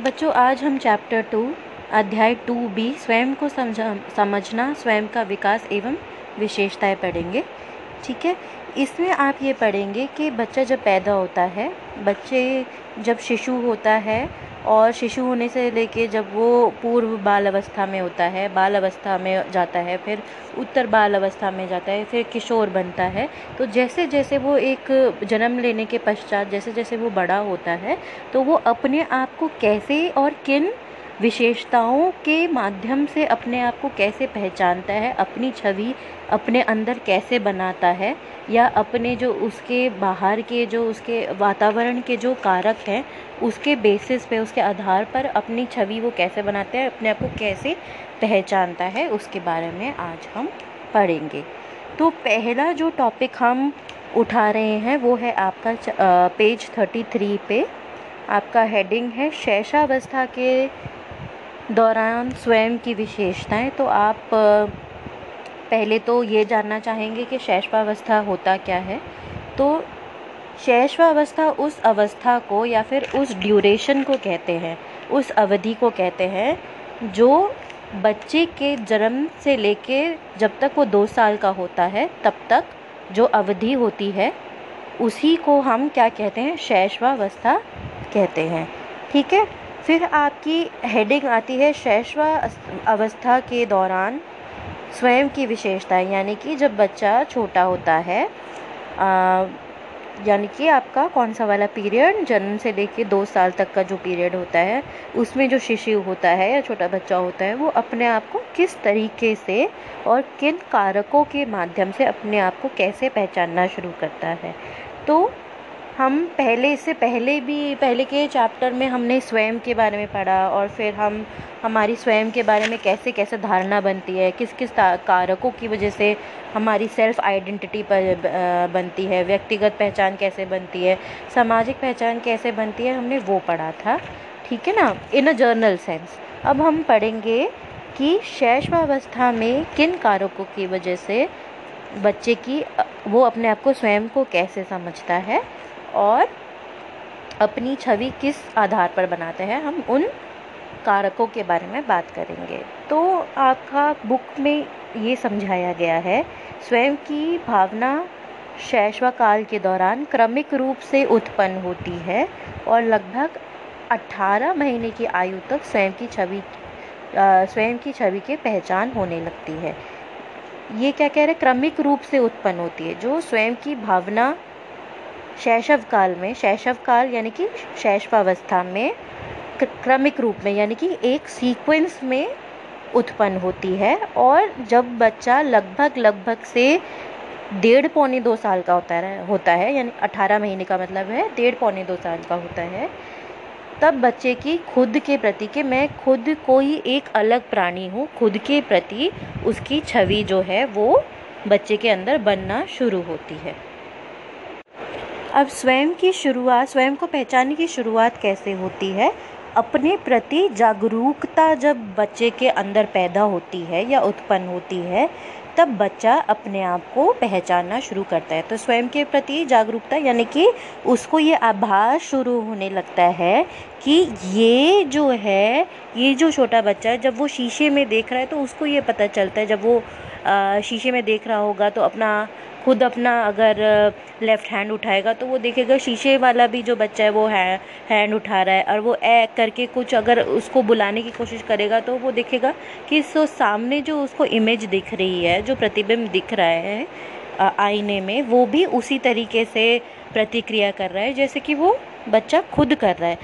बच्चों, आज हम चैप्टर टू अध्याय टू बी स्वयं को समझा, समझना, स्वयं का विकास एवं विशेषताएँ पढ़ेंगे। ठीक है? इसमें आप ये पढ़ेंगे कि बच्चा जब पैदा होता है, बच्चे जब शिशु होता है और शिशु होने से लेके जब वो पूर्व बाल अवस्था में होता है बाल अवस्था में जाता है, फिर उत्तर बाल अवस्था में जाता है, फिर किशोर बनता है तो जैसे जैसे वो एक जन्म लेने के पश्चात जैसे जैसे वो बड़ा होता है तो वो अपने आप को कैसे और किन विशेषताओं के माध्यम से अपने आप को कैसे पहचानता है, अपनी छवि अपने अंदर कैसे बनाता है, या अपने जो उसके बाहर के जो उसके वातावरण के जो कारक हैं, उसके बेसिस पे, उसके आधार पर अपनी छवि वो कैसे बनाते हैं, अपने आप को कैसे पहचानता है, उसके बारे में आज हम पढ़ेंगे। तो पहला जो टॉपिक हम उठा रहे हैं, वो है आपका पेज थर्टी थ्री पे। आपका हेडिंग है शैशावस्था के दौरान स्वयं की विशेषताएँ तो आप पहले तो ये जानना चाहेंगे कि शैशवावस्था होता क्या है। तो शैशवावस्था उस अवस्था को या फिर उस ड्यूरेशन को कहते हैं, उस अवधि को कहते हैं, जो बच्चे के जन्म से लेके जब तक वो दो साल का होता है, तब तक जो अवधि होती है, उसी को हम क्या कहते हैं? शैशवावस्था कहते हैं। ठीक है? फिर आपकी हेडिंग आती है शैशवा अवस्था के दौरान स्वयं की विशेषताएँ यानी कि जब बच्चा छोटा होता है यानी कि आपका कौन सा वाला पीरियड जन्म से लेके दो साल तक का जो पीरियड होता है, उसमें जो शिशु होता है या छोटा बच्चा होता है, वो अपने आप को किस तरीके से और किन कारकों के माध्यम से अपने आप को कैसे पहचानना शुरू करता है? तो हम पहले इससे पहले भी, पहले के चैप्टर में हमने स्वयं के बारे में पढ़ा और फिर हम, हमारी स्वयं के बारे में कैसे कैसे धारणा बनती है, किस किस कारकों की वजह से हमारी सेल्फ आइडेंटिटी पर बनती है, व्यक्तिगत पहचान कैसे बनती है, सामाजिक पहचान कैसे बनती है, हमने वो पढ़ा था, ठीक है ना इन अ जर्नल सेंस अब हम पढ़ेंगे कि शैशवावस्था में किन कारकों की वजह से बच्चे की वो अपने आप को स्वयं को कैसे समझता है और अपनी छवि किस आधार पर बनाते हैं, हम उन कारकों के बारे में बात करेंगे। तो आपका बुक में ये समझाया गया है, स्वयं की भावना शैशव काल के दौरान क्रमिक रूप से उत्पन्न होती है और लगभग 18 महीने की आयु तक स्वयं की छवि स्वयं की छवि के पहचान होने लगती है। ये क्या कह रहे हैं? क्रमिक रूप से उत्पन्न होती है। जो स्वयं की भावना शैशव काल में शैशव काल यानी कि शैशवावस्था में क्रमिक रूप में, यानी कि एक सीक्वेंस में उत्पन्न होती है और जब बच्चा लगभग लगभग से डेढ़ पौने दो साल का होता है होता है, यानी अठारह महीने का मतलब है, डेढ़ पौने दो साल का होता है, तब बच्चे की खुद के प्रति कि मैं खुद कोई एक अलग प्राणी हूँ, खुद के प्रति उसकी छवि जो है वो बच्चे के अंदर बनना शुरू होती है। अब स्वयं की शुरुआत, स्वयं को पहचानने की शुरुआत कैसे होती है? अपने प्रति जागरूकता जब बच्चे के अंदर पैदा होती है या उत्पन्न होती है, तब बच्चा अपने आप को पहचानना शुरू करता है। तो स्वयं के प्रति जागरूकता, यानी कि उसको ये आभास शुरू होने लगता है कि ये जो है, ये जो छोटा बच्चा है जब वो शीशे में देख रहा है तो उसको ये पता चलता है, जब वो शीशे में देख रहा होगा तो अपना, खुद अपना अगर लेफ़्ट हैंड उठाएगा तो वो देखेगा शीशे वाला भी जो बच्चा है वो है हैंड उठा रहा है। और वो ए करके कुछ अगर उसको बुलाने की कोशिश करेगा तो वो देखेगा कि सो सामने जो उसको इमेज दिख रही है, जो प्रतिबिंब दिख रहा है आईने में, वो भी उसी तरीके से प्रतिक्रिया कर रहा है, जैसे कि वो बच्चा खुद कर रहा है।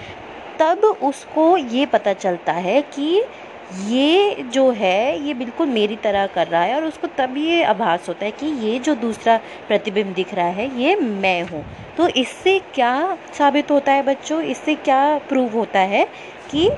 तब उसको ये पता चलता है कि ये जो है, ये बिल्कुल मेरी तरह कर रहा है और उसको तब ये आभास होता है कि ये जो दूसरा प्रतिबिंब दिख रहा है, ये मैं हूँ। तो इससे क्या साबित होता है बच्चों? इससे क्या प्रूव होता है कि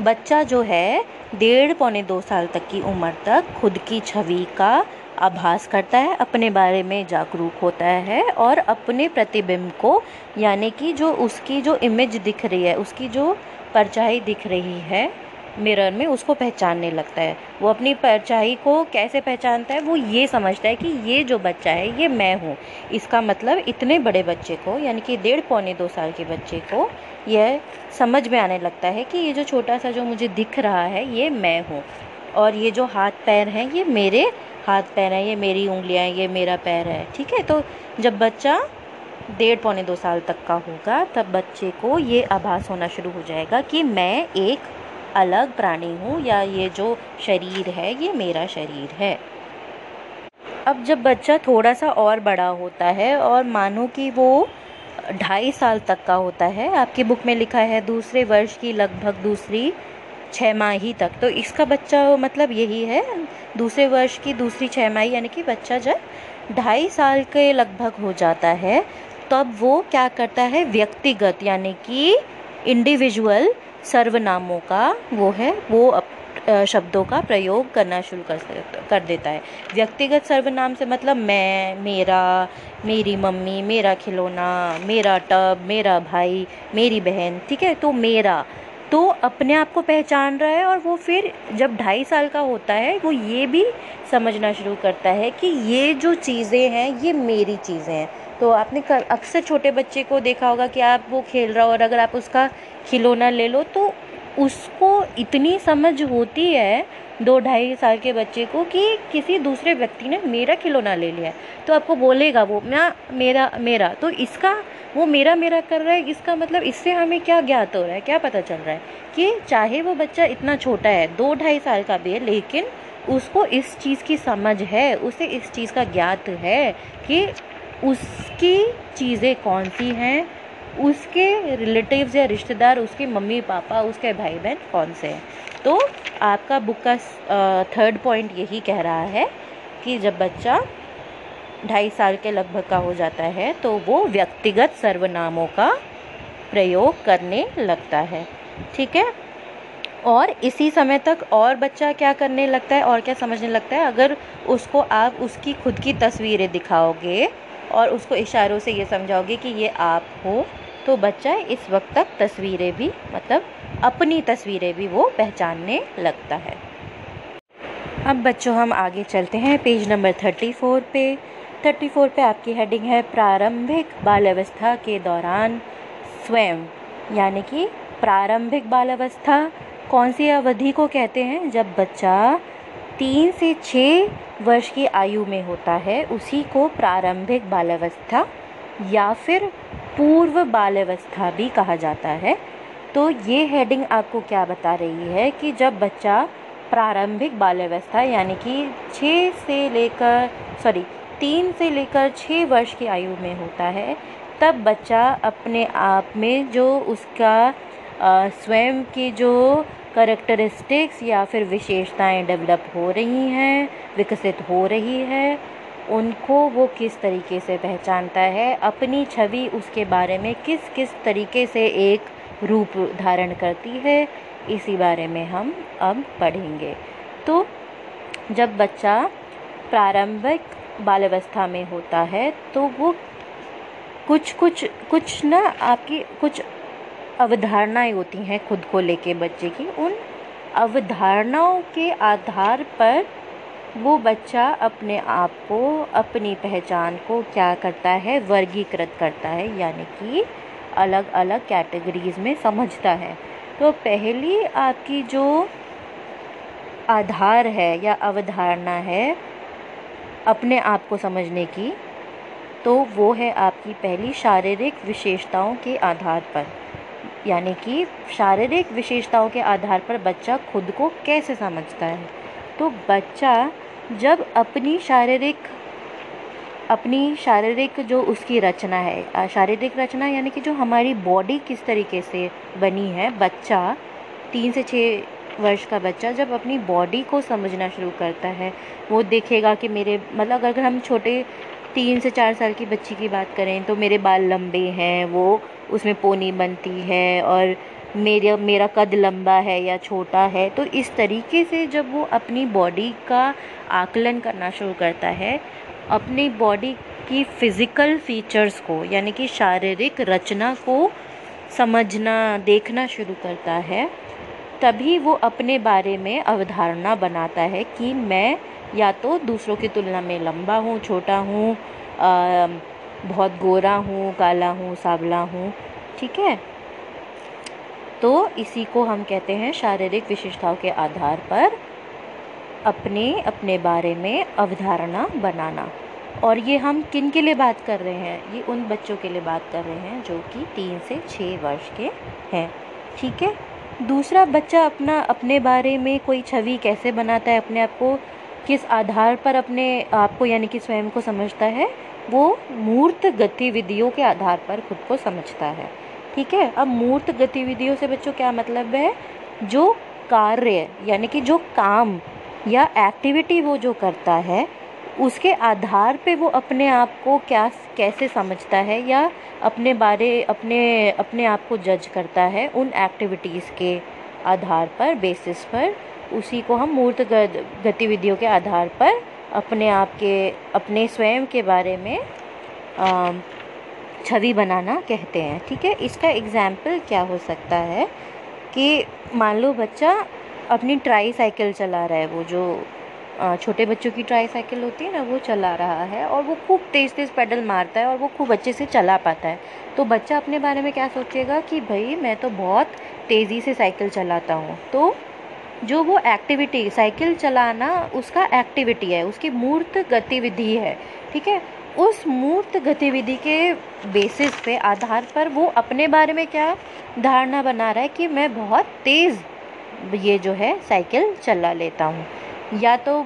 बच्चा जो है, डेढ़ पौने दो साल तक की उम्र तक खुद की छवि का आभास करता है, अपने बारे में जागरूक होता है और अपने प्रतिबिंब को, यानी कि जो उसकी जो इमेज दिख रही है, उसकी जो परछाई दिख रही है मिरर में उसको पहचानने लगता है। वो अपनी परछाई को कैसे पहचानता है, वो ये समझता है कि ये जो बच्चा है, ये मैं हूँ। इसका मतलब इतने बड़े बच्चे को, यानी कि डेढ़ पौने दो साल के बच्चे को, यह समझ में आने लगता है कि ये जो छोटा सा जो मुझे दिख रहा है, ये मैं हूँ। और ये जो हाथ पैर हैं, ये मेरे हाथ पैर हैं, ये मेरी उंगलियाँ हैं, ये मेरा पैर है, ठीक है? तो जब बच्चा डेढ़ पौने दो साल तक का होगा, तब बच्चे को ये आभास होना शुरू हो जाएगा कि मैं एक अलग प्राणी हूँ या ये जो शरीर है, ये मेरा शरीर है। अब जब बच्चा थोड़ा सा और बड़ा होता है और मानो कि वो ढाई साल तक का होता है, आपकी बुक में लिखा है दूसरे वर्ष की लगभग दूसरी छः माही तक तो इसका बच्चा मतलब यही है, दूसरे वर्ष की दूसरी छः माही, यानी कि बच्चा जब ढाई साल के लगभग हो जाता है, तब वो क्या करता है, व्यक्तिगत, यानी कि इंडिविजुअल सर्वनामों का वो है वो अप, शब्दों का प्रयोग करना शुरू कर कर देता है। व्यक्तिगत सर्वनाम से मतलब मैं मेरा मेरी मम्मी मेरा खिलौना मेरा टब मेरा भाई मेरी बहन ठीक है? तो मेरा तो अपने आप को पहचान रहा है और वो फिर जब ढाई साल का होता है वो ये भी समझना शुरू करता है कि ये जो चीज़ें हैं ये मेरी चीज़ें हैं। तो आपने अक्सर छोटे बच्चे को देखा होगा कि आप वो खेल रहा हो और अगर आप उसका खिलौना ले लो तो उसको इतनी समझ होती है दो ढाई साल के बच्चे को कि किसी दूसरे व्यक्ति ने मेरा खिलौना ले लिया है। तो आपको बोलेगा वो, मैं मेरा मेरा। तो इसका, वो मेरा मेरा कर रहा है, इसका मतलब इससे हमें क्या ज्ञात हो रहा है, क्या पता चल रहा है कि चाहे वो बच्चा इतना छोटा है, दो ढाई साल का भी है, लेकिन उसको इस चीज़ की समझ है, उसे इस चीज़ का ज्ञात है कि उसकी चीज़ें कौन सी हैं? उसके रिलेटिव्स या रिश्तेदार, उसके मम्मी, पापा, उसके भाई बहन कौन से हैं? तो आपका बुक का थर्ड पॉइंट यही कह रहा है कि जब बच्चा ढाई साल के लगभग का हो जाता है तो वो व्यक्तिगत सर्वनामों का प्रयोग करने लगता है। ठीक है? और इसी समय तक और बच्चा क्या करने लगता है और क्या समझने लगता है? अगर उसको आप उसकी खुद की तस्वीरें दिखाओगे और उसको इशारों से ये समझाओगे कि ये आप हो तो बच्चा इस वक्त तक तस्वीरें भी मतलब अपनी तस्वीरें भी वो पहचानने लगता है। अब बच्चों, हम आगे चलते हैं पेज नंबर थर्टी फोर पे। थर्टी फोर पे आपकी हेडिंग है प्रारंभिक बाल अवस्था के दौरान स्वयं, यानी कि प्रारंभिक बाल अवस्था कौन सी अवधि को कहते हैं? जब बच्चा तीन से छः वर्ष की आयु में होता है, उसी को प्रारंभिक बाल्यावस्था या फिर पूर्व बाल्यावस्था भी कहा जाता है। तो ये हेडिंग आपको क्या बता रही है कि जब बच्चा प्रारंभिक बाल्यावस्था यानी कि छः से लेकर सॉरी तीन से लेकर छः वर्ष की आयु में होता है, तब बच्चा अपने आप में जो उसका स्वयं की जो करेक्टरिस्टिक्स या फिर विशेषताएँ डेवलप हो रही हैं, विकसित हो रही है, उनको वो किस तरीके से पहचानता है, अपनी छवि उसके बारे में किस किस तरीके से एक रूप धारण करती है, इसी बारे में हम अब पढ़ेंगे। तो जब बच्चा प्रारंभिक बाल्यावस्था में होता है तो वो कुछ कुछ कुछ ना आपकी कुछ अवधारणाएँ होती हैं खुद को लेके बच्चे की। उन अवधारणाओं के आधार पर वो बच्चा अपने आप को, अपनी पहचान को क्या करता है, वर्गीकृत करता है, यानी कि अलग अलग कैटेगरीज में समझता है। तो पहली आपकी जो आधार है या अवधारणा है अपने आप को समझने की तो वो है आपकी पहली शारीरिक विशेषताओं के आधार पर। यानी कि शारीरिक विशेषताओं के आधार पर बच्चा खुद को कैसे समझता है? तो बच्चा जब अपनी शारीरिक अपनी शारीरिक जो उसकी रचना है शारीरिक रचना यानी कि जो हमारी बॉडी किस तरीके से बनी है, बच्चा, तीन से छः वर्ष का बच्चा जब अपनी बॉडी को समझना शुरू करता है, वो देखेगा कि मेरे मतलब अगर हम छोटे तीन से चार साल की बच्ची की बात करें तो मेरे बाल लंबे हैं, वो उसमें पोनी बनती है और मेरा मेरा कद लंबा है या छोटा है तो इस तरीके से जब वो अपनी बॉडी का आकलन करना शुरू करता है, अपनी बॉडी की फ़िज़िकल फीचर्स को, यानी कि शारीरिक रचना को समझना, देखना शुरू करता है, तभी वो अपने बारे में अवधारणा बनाता है कि मैं या तो दूसरों की तुलना में लंबा हूँ, छोटा हूँ बहुत गोरा हूँ, काला हूँ, सावला हूँ, ठीक है? तो इसी को हम कहते हैं शारीरिक विशेषताओं के आधार पर अपने अपने बारे में अवधारणा बनाना। और ये हम किन के लिए बात कर रहे हैं? ये उन बच्चों के लिए बात कर रहे हैं जो कि तीन से छः वर्ष के हैं, ठीक है? दूसरा बच्चा अपना, अपने बारे में कोई छवि कैसे बनाता है, अपने आप को किस आधार पर अपने आप को यानी कि स्वयं को समझता है, वो मूर्त गतिविधियों के आधार पर खुद को समझता है। ठीक है? अब मूर्त गतिविधियों से बच्चों क्या मतलब है? जो कार्य यानी कि जो काम या एक्टिविटी वो जो करता है, उसके आधार पे वो अपने आप को क्या, कैसे समझता है या अपने बारे, अपने अपने आप को जज करता है उन एक्टिविटीज़ के आधार पर बेसिस पर उसी को हम मूर्त गतिविधियों के आधार पर अपने आप के, अपने स्वयं के बारे में छवि बनाना कहते हैं, ठीक है? इसका एग्ज़ाम्पल क्या हो सकता है कि मान लो बच्चा अपनी ट्राई साइकिल चला रहा है, वो जो छोटे बच्चों की ट्राई साइकिल होती है ना, वो चला रहा है और वो खूब तेज़ तेज़ पैडल मारता है और वो खूब अच्छे से चला पाता है। तो बच्चा अपने बारे में क्या सोचेगा कि, भाई, मैं तो बहुत तेज़ी से साइकिल चलाता हूँ। तो जो वो एक्टिविटी साइकिल चलाना उसका एक्टिविटी है उसकी मूर्त गतिविधि है ठीक है? उस मूर्त गतिविधि के बेसिस पे आधार पर वो अपने बारे में क्या धारणा बना रहा है कि मैं बहुत तेज़ ये जो है साइकिल चला लेता हूँ। या तो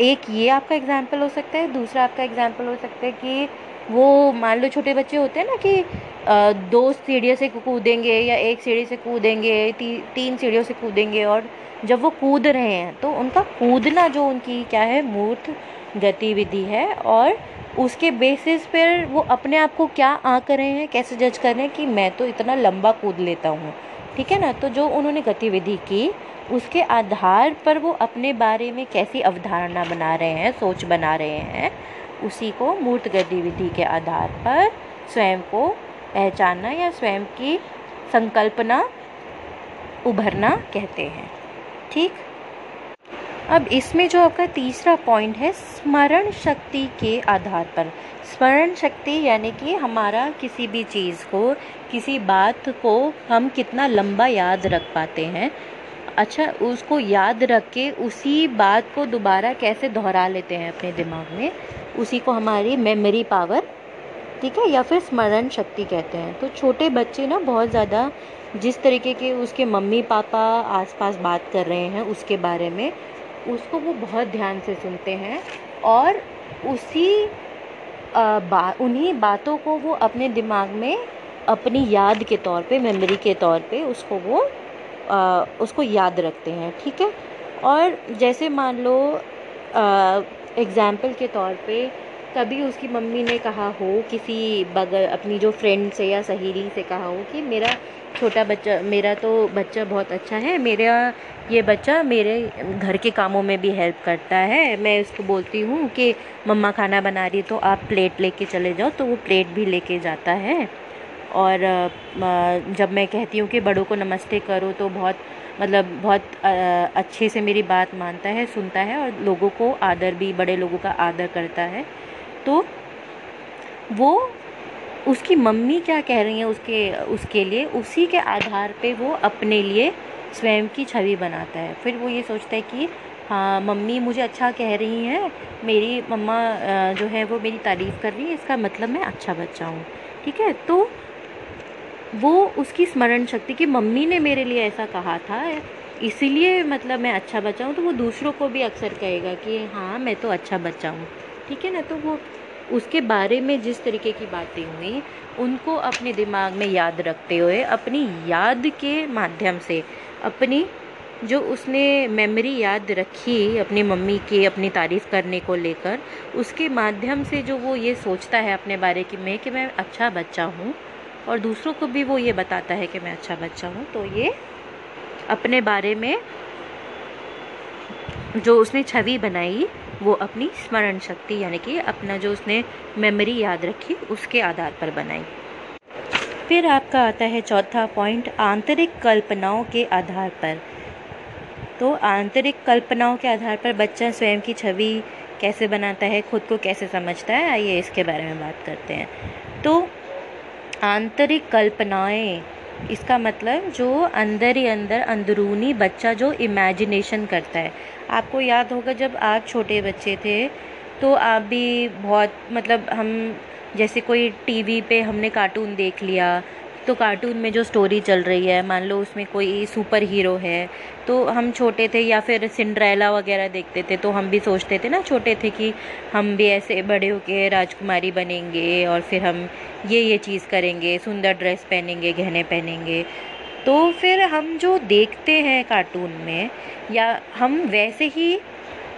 एक ये आपका एग्ज़ाम्पल हो सकता है दूसरा आपका एग्ज़ाम्पल हो सकता है कि वो मान लो छोटे बच्चे होते हैं ना कि दो सीढ़ियों से कूदेंगे या एक सीढ़ी से कूदेंगे ती, तीन सीढ़ियों से कूदेंगे और जब वो कूद रहे हैं तो उनका कूदना जो उनकी क्या है, मूर्त गतिविधि है और उसके बेसिस पर वो अपने आप को क्या आँक रहे हैं, कैसे जज कर रहे हैं कि मैं तो इतना लंबा कूद लेता हूँ। ठीक है ना? तो जो उन्होंने गतिविधि की, उसके आधार पर वो अपने बारे में कैसी अवधारणा बना रहे हैं, सोच बना रहे हैं, उसी को मूर्त गतिविधि के आधार पर स्वयं को पहचानना या स्वयं की संकल्पना उभरना कहते हैं। ठीक? अब इसमें जो आपका तीसरा पॉइंट है, स्मरण शक्ति के आधार पर। स्मरण शक्ति यानी कि हमारा किसी भी चीज़ को, किसी बात को हम कितना लंबा याद रख पाते हैं। अच्छा उसको याद रख के उसी बात को दोबारा कैसे दोहरा लेते हैं अपने दिमाग में, उसी को हमारी मेमोरी पावर ठीक है या फिर स्मरण शक्ति कहते हैं? तो छोटे बच्चे ना बहुत ज़्यादा जिस तरीके के उसके मम्मी पापा आसपास बात कर रहे हैं उसके बारे में उसको वो बहुत ध्यान से सुनते हैं और उसी बा उन्हीं बातों को वो अपने दिमाग में अपनी याद के तौर पे मेमोरी के तौर पे उसको वो आ, उसको याद रखते हैं ठीक है? और जैसे मान लो एग्ज़ाम्पल के तौर पे कभी उसकी मम्मी ने कहा हो, किसी बगल, अपनी जो फ्रेंड से या सहेली से कहा हो कि मेरा छोटा बच्चा, मेरा तो बच्चा बहुत अच्छा है, मेरा ये बच्चा मेरे घर के कामों में भी हेल्प करता है। मैं उसको बोलती हूँ कि, मम्मा खाना बना रही तो आप प्लेट लेके चले जाओ। तो वो प्लेट भी लेके जाता है। और जब मैं कहती हूँ कि, बड़ों को नमस्ते करो तो बहुत मतलब बहुत अच्छे से मेरी बात मानता है, सुनता है और लोगों को आदर भी, बड़े लोगों का आदर करता है। तो वो उसकी मम्मी क्या कह रही हैं उसके उसके लिए? उसी के आधार पे वो अपने लिए स्वयं की छवि बनाता है। फिर वो ये सोचता है कि हाँ मम्मी मुझे अच्छा कह रही हैं। मेरी मम्मा जो है वो मेरी तारीफ़ कर रही है, इसका मतलब मैं अच्छा बच्चा हूँ। ठीक है? तो वो उसकी स्मरण शक्ति कि मम्मी ने मेरे लिए ऐसा कहा था, इसीलिए मतलब मैं अच्छा बच्चा हूँ। तो वो दूसरों को भी अक्सर कहेगा कि हाँ मैं तो अच्छा बच्चा हूँ। ठीक है ना? तो वो उसके बारे में जिस तरीके की बातें हुई, उनको अपने दिमाग में याद रखते हुए, अपनी याद के माध्यम से, अपनी जो उसने मेमोरी याद रखी अपनी मम्मी की, अपनी तारीफ़ करने को लेकर, उसके माध्यम से जो वो ये सोचता है अपने बारे की में कि मैं अच्छा बच्चा हूँ और दूसरों को भी वो ये बताता है कि मैं अच्छा बच्चा हूँ तो ये अपने बारे में जो उसने छवि बनाई वो अपनी स्मरण शक्ति, यानी कि अपना जो उसने मेमोरी याद रखी, उसके आधार पर बनाई। फिर आपका आता है चौथा पॉइंट आंतरिक कल्पनाओं के आधार पर। तो आंतरिक कल्पनाओं के आधार पर बच्चा स्वयं की छवि कैसे बनाता है, खुद को कैसे समझता है, आइए इसके बारे में बात करते हैं। तो आंतरिक कल्पनाएँ इसका मतलब जो अंदर ही अंदर अंदरूनी बच्चा जो इमेजिनेशन करता है। आपको याद होगा जब आप छोटे बच्चे थे तो आप भी बहुत मतलब हम जैसे कोई टीवी पे हमने कार्टून देख लिया तो कार्टून में जो स्टोरी चल रही है, मान लो उसमें कोई सुपर हीरो है तो हम छोटे थे या फिर सिंड्रेला वगैरह देखते थे तो हम भी सोचते थे ना छोटे थे कि हम भी ऐसे बड़े होके राजकुमारी बनेंगे और फिर हम ये ये चीज़ करेंगे, सुंदर ड्रेस पहनेंगे, गहने पहनेंगे। तो फिर हम जो देखते हैं कार्टून में, या हम वैसे ही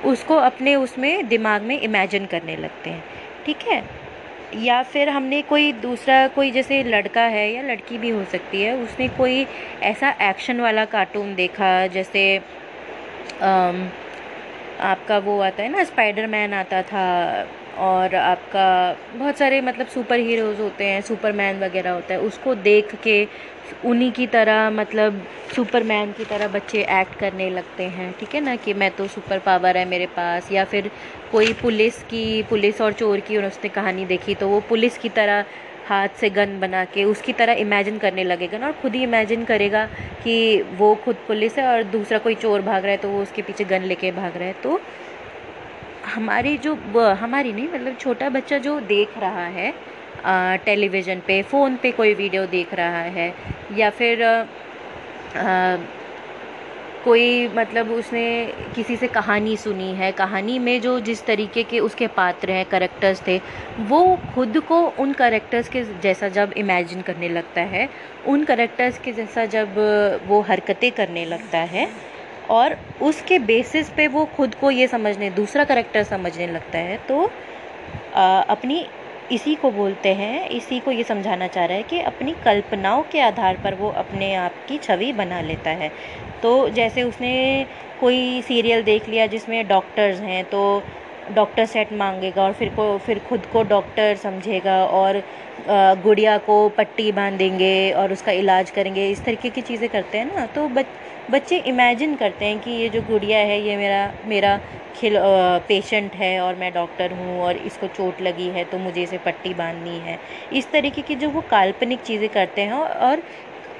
उसको अपने उसमें, दिमाग में इमेजिन करने लगते हैं। ठीक है? या फिर हमने कोई दूसरा कोई जैसे लड़का है या लड़की भी हो सकती है उसने कोई ऐसा एक्शन वाला कार्टून देखा जैसे आम, आपका वो आता है ना स्पाइडर मैन आता था और आपका बहुत सारे मतलब सुपर हीरोज़ होते हैं सुपरमैन वगैरह होता है उसको देख के उन्हीं की तरह मतलब सुपरमैन की तरह बच्चे एक्ट करने लगते हैं, ठीक है ना, कि मैं तो सुपर पावर है मेरे पास, या फिर कोई पुलिस की, पुलिस और चोर की उसने कहानी देखी तो वो पुलिस की तरह हाथ से गन बना के उसकी तरह इमेजिन करने लगेगा ना, और खुद ही इमेजिन करेगा कि वो खुद पुलिस है और दूसरा कोई चोर भाग रहा है तो वो उसके पीछे गन लेके भाग रहा है। तो हमारी जो हमारी नहीं मतलब छोटा बच्चा जो देख रहा है टेलीविज़न पे फ़ोन पे कोई वीडियो देख रहा है या फिर आ, कोई मतलब उसने किसी से कहानी सुनी है कहानी में जो जिस तरीके के उसके पात्र हैं करेक्टर्स थे वो खुद को उन करेक्टर्स के जैसा जब इमेजिन करने लगता है उन करेक्टर्स के जैसा जब वो हरकतें करने लगता है और उसके बेसिस पे वो खुद को ये समझने दूसरा करेक्टर समझने लगता है तो आ, अपनी इसी को बोलते हैं, इसी को ये समझाना चाह रहा है कि अपनी कल्पनाओं के आधार पर वो अपने आप की छवि बना लेता है। तो जैसे उसने कोई सीरियल देख लिया जिसमें डॉक्टर्स हैं तो डॉक्टर सेट मांगेगा और फिर को, फिर खुद को डॉक्टर समझेगा और गुड़िया को पट्टी बांधेंगे और उसका इलाज करेंगे। इस तरीके की चीज़ें करते हैं ना तो बच, बच्चे इमेजिन करते हैं कि ये जो गुड़िया है, ये मेरा मेरा खिल पेशेंट है और मैं डॉक्टर हूँ और इसको चोट लगी है तो मुझे इसे पट्टी बांधनी है। इस तरीके की जो वो काल्पनिक चीज़ें करते हैं और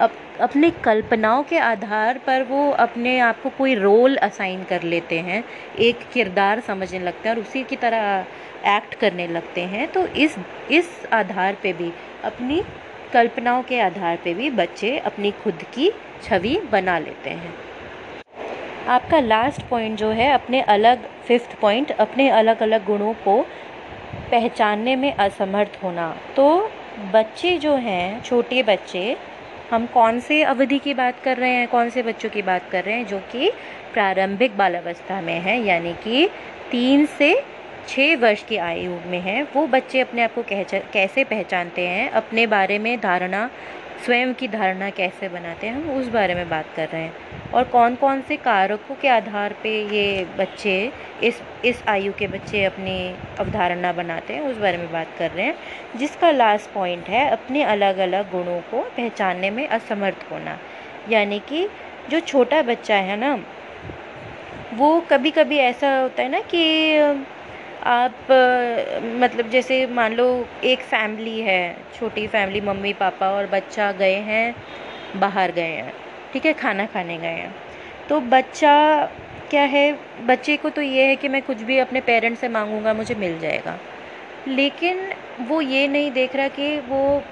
अप, अपने कल्पनाओं के आधार पर वो अपने आप को कोई रोल असाइन कर लेते हैं एक किरदार समझने लगते हैं और उसी की तरह एक्ट करने लगते हैं। तो इस इस आधार पे भी अपनी कल्पनाओं के आधार पे भी बच्चे अपनी खुद की छवि बना लेते हैं। आपका लास्ट पॉइंट जो है अपने अलग फिफ्थ पॉइंट अपने अलग अलग गुणों को पहचानने में असमर्थ होना। तो बच्चे जो हैं छोटे बच्चे हम कौन से अवधि की बात कर रहे हैं, कौन से बच्चों की बात कर रहे हैं, जो कि प्रारंभिक बाल अवस्था में है, यानी कि तीन से छः वर्ष की आयु में है। वो बच्चे अपने आप को कैसे पहचानते हैं? अपने बारे में धारणा स्वयं की धारणा कैसे बनाते हैं? हम उस बारे में बात कर रहे हैं। और कौन कौन से कारकों के आधार पे ये बच्चे, इस इस आयु के बच्चे अपनी अवधारणा बनाते हैं, उस बारे में बात कर रहे हैं। जिसका लास्ट पॉइंट है, अपने अलग अलग गुणों को पहचानने में असमर्थ होना। यानी कि जो छोटा बच्चा है ना, वो कभी कभी ऐसा होता है ना कि आप मतलब जैसे मान लो एक फैमिली है, छोटी फैमिली मम्मी, पापा और बच्चा गए हैं, बाहर गए हैं, ठीक है, खाना खाने गए हैं। तो बच्चा क्या है, बच्चे को तो ये है कि मैं कुछ भी अपने पेरेंट्स से मांगूँगा, मुझे मिल जाएगा। लेकिन वो ये नहीं देख रहा कि वो,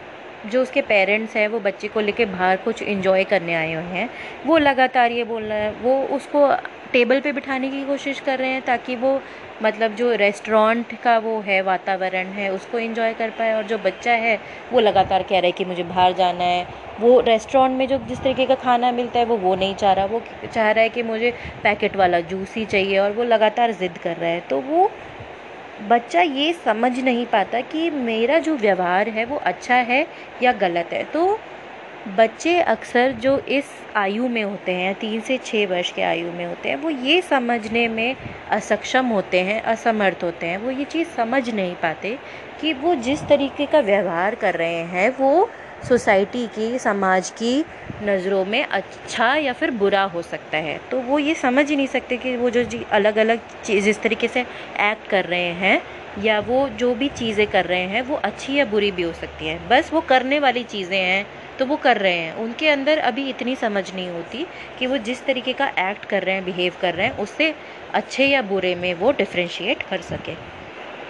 जो उसके पेरेंट्स हैं, वो बच्चे को लेके बाहर कुछ इन्जॉय करने आए हुए हैं। वो लगातार ये बोल रहा है, वो उसको टेबल पे बिठाने की कोशिश कर रहे हैं ताकि वो मतलब जो रेस्टोरेंट का वो है, वातावरण है, उसको एंजॉय कर पाए और जो बच्चा है, वो लगातार कह रहा है कि मुझे बाहर जाना है। वो रेस्टोरेंट में जो जिस तरीके का खाना मिलता है, वो वो नहीं चाह रहा। वो चाह रहा है कि मुझे पैकेट वाला जूस ही चाहिए और वो लगातार ज़िद कर रहा है। तो वो बच्चा ये समझ नहीं पाता कि मेरा जो व्यवहार है, वो अच्छा है या गलत है। तो बच्चे अक्सर जो इस आयु में होते हैं, तीन से छः वर्ष के आयु में होते हैं, वो ये समझने में असक्षम होते हैं, असमर्थ होते हैं। वो ये चीज़ समझ नहीं पाते कि वो जिस तरीके का व्यवहार कर रहे हैं, वो सोसाइटी की, समाज की नज़रों में अच्छा या फिर बुरा हो सकता है। तो वो ये समझ ही नहीं सकते कि वो जो अलग अलग चीज़, जिस तरीके से एक्ट कर रहे हैं या वो जो भी चीज़ें कर रहे हैं, वो अच्छी या बुरी भी हो सकती हैं। बस वो करने वाली चीज़ें हैं तो वो कर रहे हैं। उनके अंदर अभी इतनी समझ नहीं होती कि वो जिस तरीके का एक्ट कर रहे हैं बिहेव कर रहे हैं, उससे अच्छे या बुरे में वो डिफ्रेंशिएट कर सके।